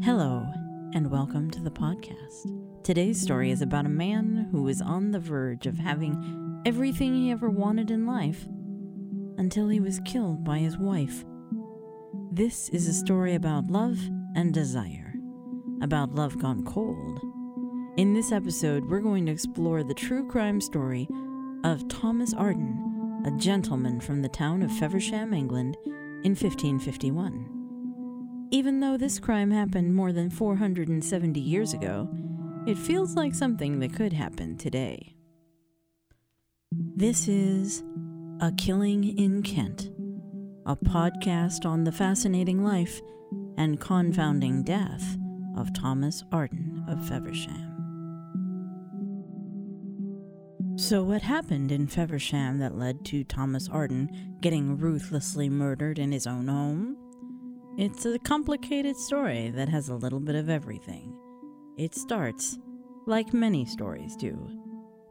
Hello, and welcome to the podcast. Today's story is about a man who was on the verge of having everything he ever wanted in life until he was killed by his wife. This is a story about love and desire, about love gone cold. In this episode, we're going to explore the true crime story of Thomas Arden, a gentleman from the town of Feversham, England, in 1551. Even though this crime happened more than 470 years ago, it feels like something that could happen today. This is A Killing in Kent, a podcast on the fascinating life and confounding death of Thomas Arden of Feversham. So, what happened in Feversham that led to Thomas Arden getting ruthlessly murdered in his own home? It's a complicated story that has a little bit of everything. It starts, like many stories do,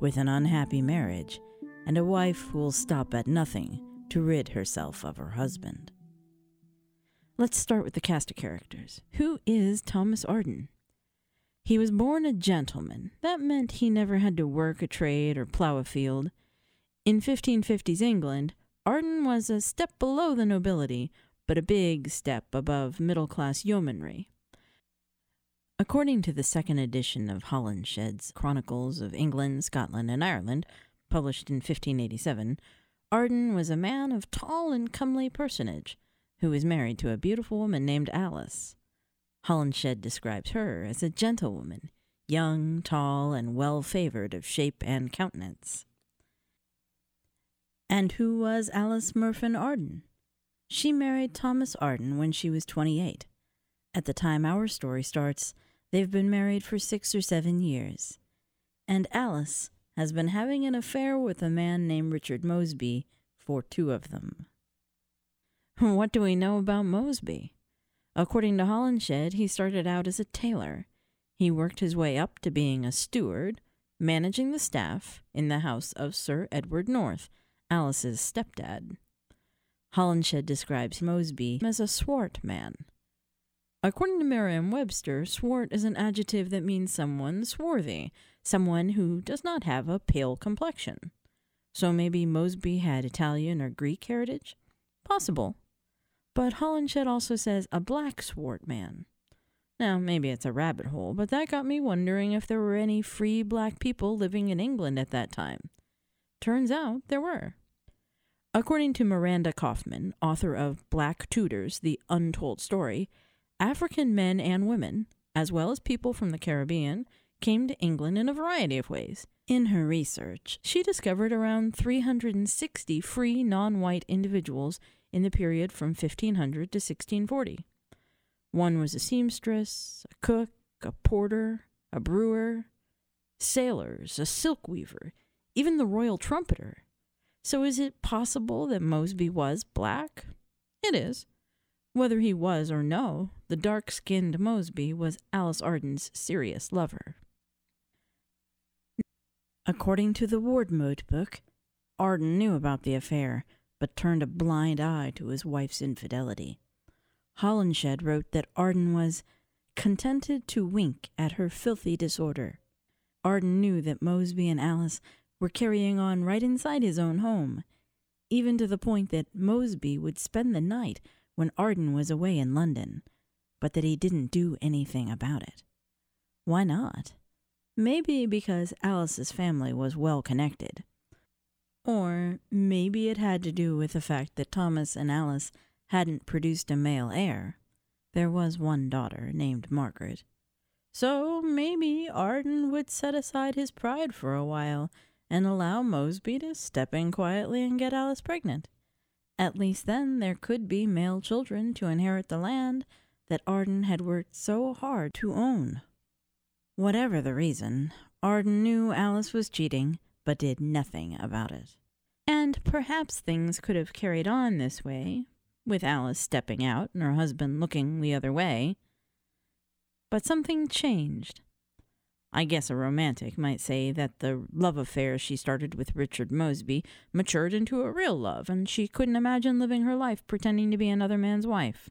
with an unhappy marriage and a wife who will stop at nothing to rid herself of her husband. Let's start with the cast of characters. Who is Thomas Arden? He was born a gentleman. That meant he never had to work a trade or plow a field. In 1550s England, Arden was a step below the nobility, but a big step above middle class yeomanry. According to the second edition of Holinshed's Chronicles of England, Scotland, and Ireland, published in 1587, Arden was a man of tall and comely personage who was married to a beautiful woman named Alice. Holinshed describes her as a gentlewoman, young, tall, and well favored of shape and countenance. And who was Alice Murfin Arden? She married Thomas Arden when she was 28. At the time our story starts, they've been married for six or seven years. And Alice has been having an affair with a man named Richard Mosby for two of them. What do we know about Mosby? According to Holinshed, he started out as a tailor. He worked his way up to being a steward, managing the staff in the house of Sir Edward North, Alice's stepdad. Holinshed describes Mosby as a swart man. According to Merriam Webster, swart is an adjective that means someone swarthy, someone who does not have a pale complexion. So maybe Mosby had Italian or Greek heritage? Possible. But Holinshed also says a black swart man. Now, maybe it's a rabbit hole, but that got me wondering if there were any free black people living in England at that time. Turns out there were. According to Miranda Kaufmann, author of Black Tudors The Untold Story, African men and women, as well as people from the Caribbean, came to England in a variety of ways. In her research, she discovered around 360 free non white individuals in the period from 1500 to 1640. One was a seamstress, a cook, a porter, a brewer, sailors, a silk weaver, even the royal trumpeter, so is it possible that Mosby was black? It is. Whether he was or no, the dark skinned Mosby was Alice Arden's serious lover. According to the Wardmote book, Arden knew about the affair, but turned a blind eye to his wife's infidelity. Holinshed wrote that Arden was contented to wink at her filthy disorder. Arden knew that Mosby and Alice were carrying on right inside his own home, even to the point that Mosby would spend the night when Arden was away in London, but that he didn't do anything about it. Why not? Maybe because Alice's family was well connected. Or maybe it had to do with the fact that Thomas and Alice hadn't produced a male heir. There was one daughter named Margaret. So maybe Arden would set aside his pride for a while and allow Mosby to step in quietly and get Alice pregnant. At least then there could be male children to inherit the land that Arden had worked so hard to own. Whatever the reason, Arden knew Alice was cheating, but did nothing about it. And perhaps things could have carried on this way, with Alice stepping out and her husband looking the other way. But something changed. I guess a romantic might say that the love affair she started with Richard Mosby matured into a real love, and she couldn't imagine living her life pretending to be another man's wife.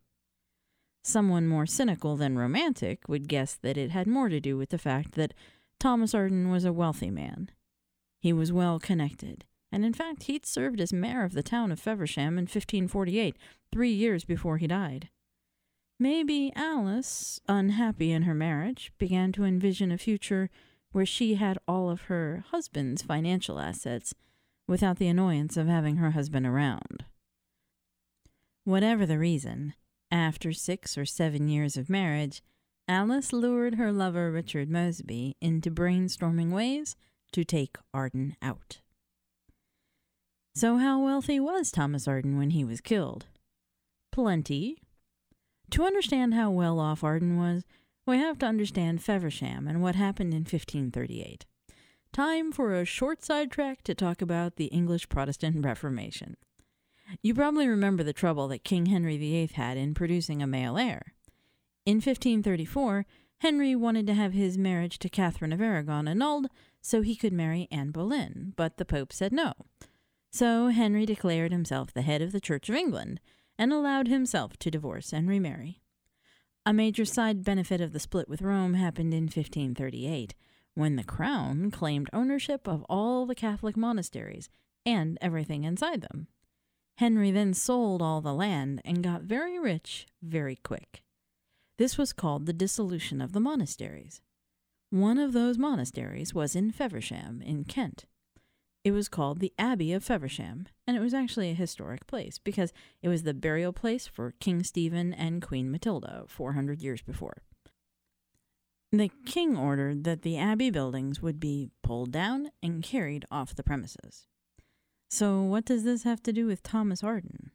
Someone more cynical than romantic would guess that it had more to do with the fact that Thomas Arden was a wealthy man. He was well connected, and in fact he'd served as mayor of the town of Feversham in 1548, three years before he died. Maybe Alice, unhappy in her marriage, began to envision a future where she had all of her husband's financial assets without the annoyance of having her husband around. Whatever the reason, after six or seven years of marriage, Alice lured her lover Richard Mosby into brainstorming ways to take Arden out. So, how wealthy was Thomas Arden when he was killed? Plenty. To understand how well off Arden was, we have to understand Feversham and what happened in 1538. Time for a short sidetrack to talk about the English Protestant Reformation. You probably remember the trouble that King Henry VIII had in producing a male heir. In 1534, Henry wanted to have his marriage to Catherine of Aragon annulled so he could marry Anne Boleyn, but the Pope said no. So Henry declared himself the head of the Church of England and allowed himself to divorce and remarry. A major side benefit of the split with Rome happened in 1538, when the crown claimed ownership of all the Catholic monasteries and everything inside them. Henry then sold all the land and got very rich very quick. This was called the dissolution of the monasteries. One of those monasteries was in Feversham, in Kent. It was called the Abbey of Feversham, and it was actually a historic place because it was the burial place for King Stephen and Queen Matilda 400 years before. The king ordered that the abbey buildings would be pulled down and carried off the premises. So, what does this have to do with Thomas Arden?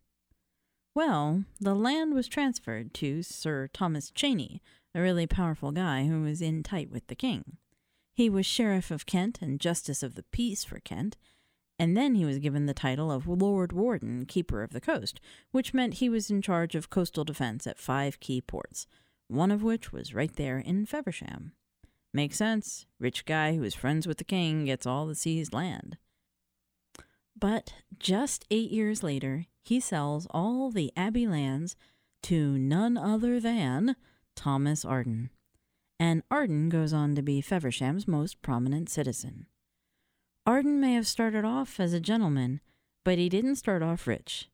Well, the land was transferred to Sir Thomas Cheney, a really powerful guy who was in tight with the king. He was Sheriff of Kent and Justice of the Peace for Kent, and then he was given the title of Lord Warden, Keeper of the Coast, which meant he was in charge of coastal defense at five key ports, one of which was right there in Feversham. Makes sense. Rich guy who is friends with the king gets all the seized land. But just eight years later, he sells all the Abbey lands to none other than Thomas Arden. And Arden goes on to be Feversham's most prominent citizen. Arden may have started off as a gentleman, but he didn't start off rich.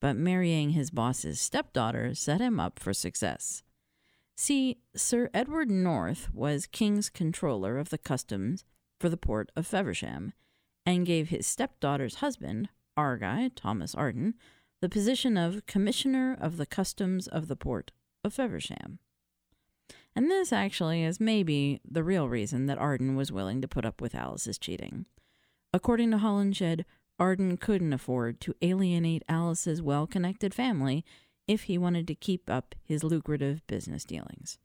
But marrying his boss's stepdaughter set him up for success. See, Sir Edward North was King's controller of the customs for the port of Feversham and gave his stepdaughter's husband, Argyll Thomas Arden, the position of Commissioner of the Customs of the Port of Feversham. And this actually is maybe the real reason that Arden was willing to put up with Alice's cheating. According to Holinshed, Arden couldn't afford to alienate Alice's well connected family if he wanted to keep up his lucrative business dealings.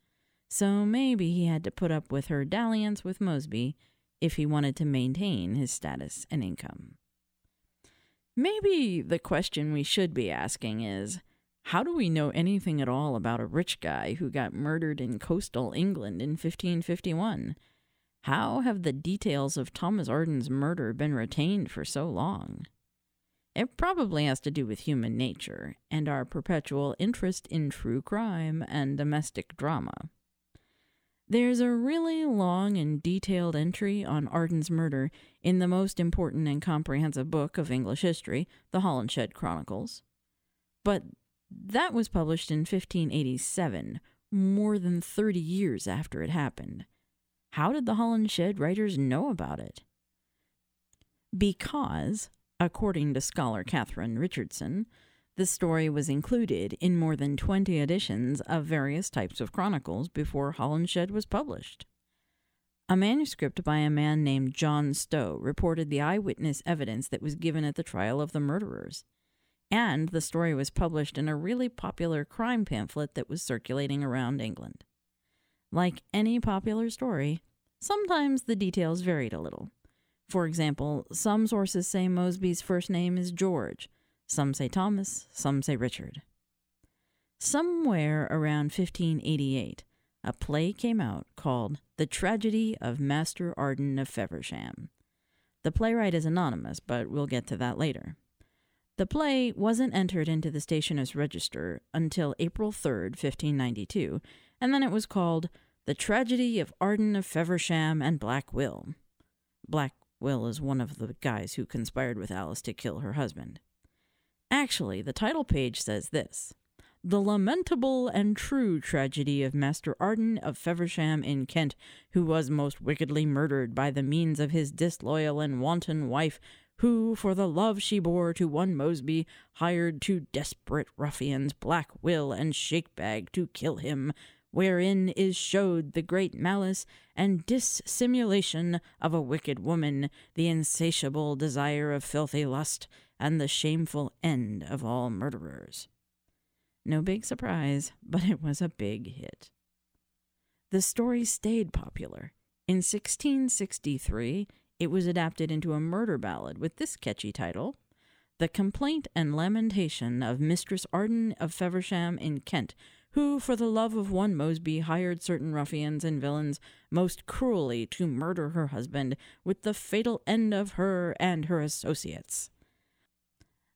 So maybe he had to put up with her dalliance with Mosby if he wanted to maintain his status and income. Maybe the question we should be asking is how do we know anything at all about a rich guy who got murdered in coastal England in 1551? How have the details of Thomas Arden's murder been retained for so long? It probably has to do with human nature and our perpetual interest in true crime and domestic drama. There's a really long and detailed entry on Arden's murder in the most important and comprehensive book of English history, the Holinshed Chronicles. But that was published in 1587, more than 30 years after it happened. How did the Holinshed writers know about it? Because, according to scholar Catherine Richardson, the story was included in more than 20 editions of various types of chronicles before Holinshed was published. A manuscript by a man named John Stow reported the eyewitness evidence that was given at the trial of the murderers. And the story was published in a really popular crime pamphlet that was circulating around England. Like any popular story, sometimes the details varied a little. For example, some sources say Mosby's first name is George, some say Thomas, some say Richard. Somewhere around 1588, a play came out called The Tragedy of Master Arden of Feversham. The playwright is anonymous, but we'll get to that later. The play wasn't entered into the stationer's register until April 3rd, 1592, and then it was called The Tragedy of Arden of Feversham and Black Will. Black Will is one of the guys who conspired with Alice to kill her husband. Actually, the title page says this The lamentable and true tragedy of Master Arden of Feversham in Kent, who was most wickedly murdered by the means of his disloyal and wanton wife, who, for the love she bore to one Mosby, hired two desperate ruffians, Black Will and Shakebag, to kill him, wherein is showed the great malice and dissimulation of a wicked woman, the insatiable desire of filthy lust, and the shameful end of all murderers. No big surprise, but it was a big hit. The story stayed popular. In 1663, it was adapted into a murder ballad with this catchy title The Complaint and Lamentation of Mistress Arden of Feversham in Kent, who, for the love of one Mosby, hired certain ruffians and villains most cruelly to murder her husband, with the fatal end of her and her associates.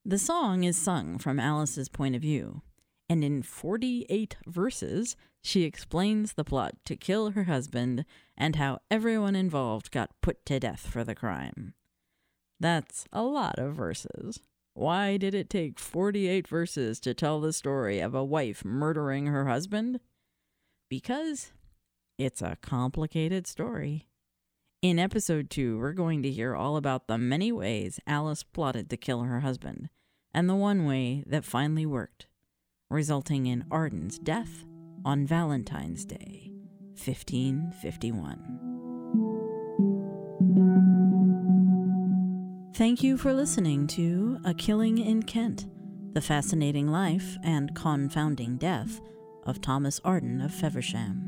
The song is sung from Alice's point of view, and in 48 verses, she explains the plot to kill her husband and how everyone involved got put to death for the crime. That's a lot of verses. Why did it take 48 verses to tell the story of a wife murdering her husband? Because it's a complicated story. In episode 2, we're going to hear all about the many ways Alice plotted to kill her husband, and the one way that finally worked, resulting in Arden's death on Valentine's Day, 1551. Thank you for listening to A Killing in Kent The Fascinating Life and Confounding Death of Thomas Arden of Feversham.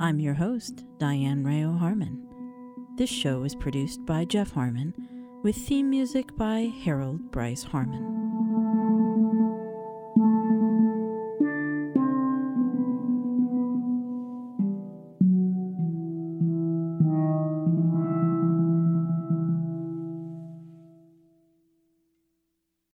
I'm your host, Diane Rayo Harmon. This show is produced by Jeff Harmon with theme music by Harold Bryce Harmon.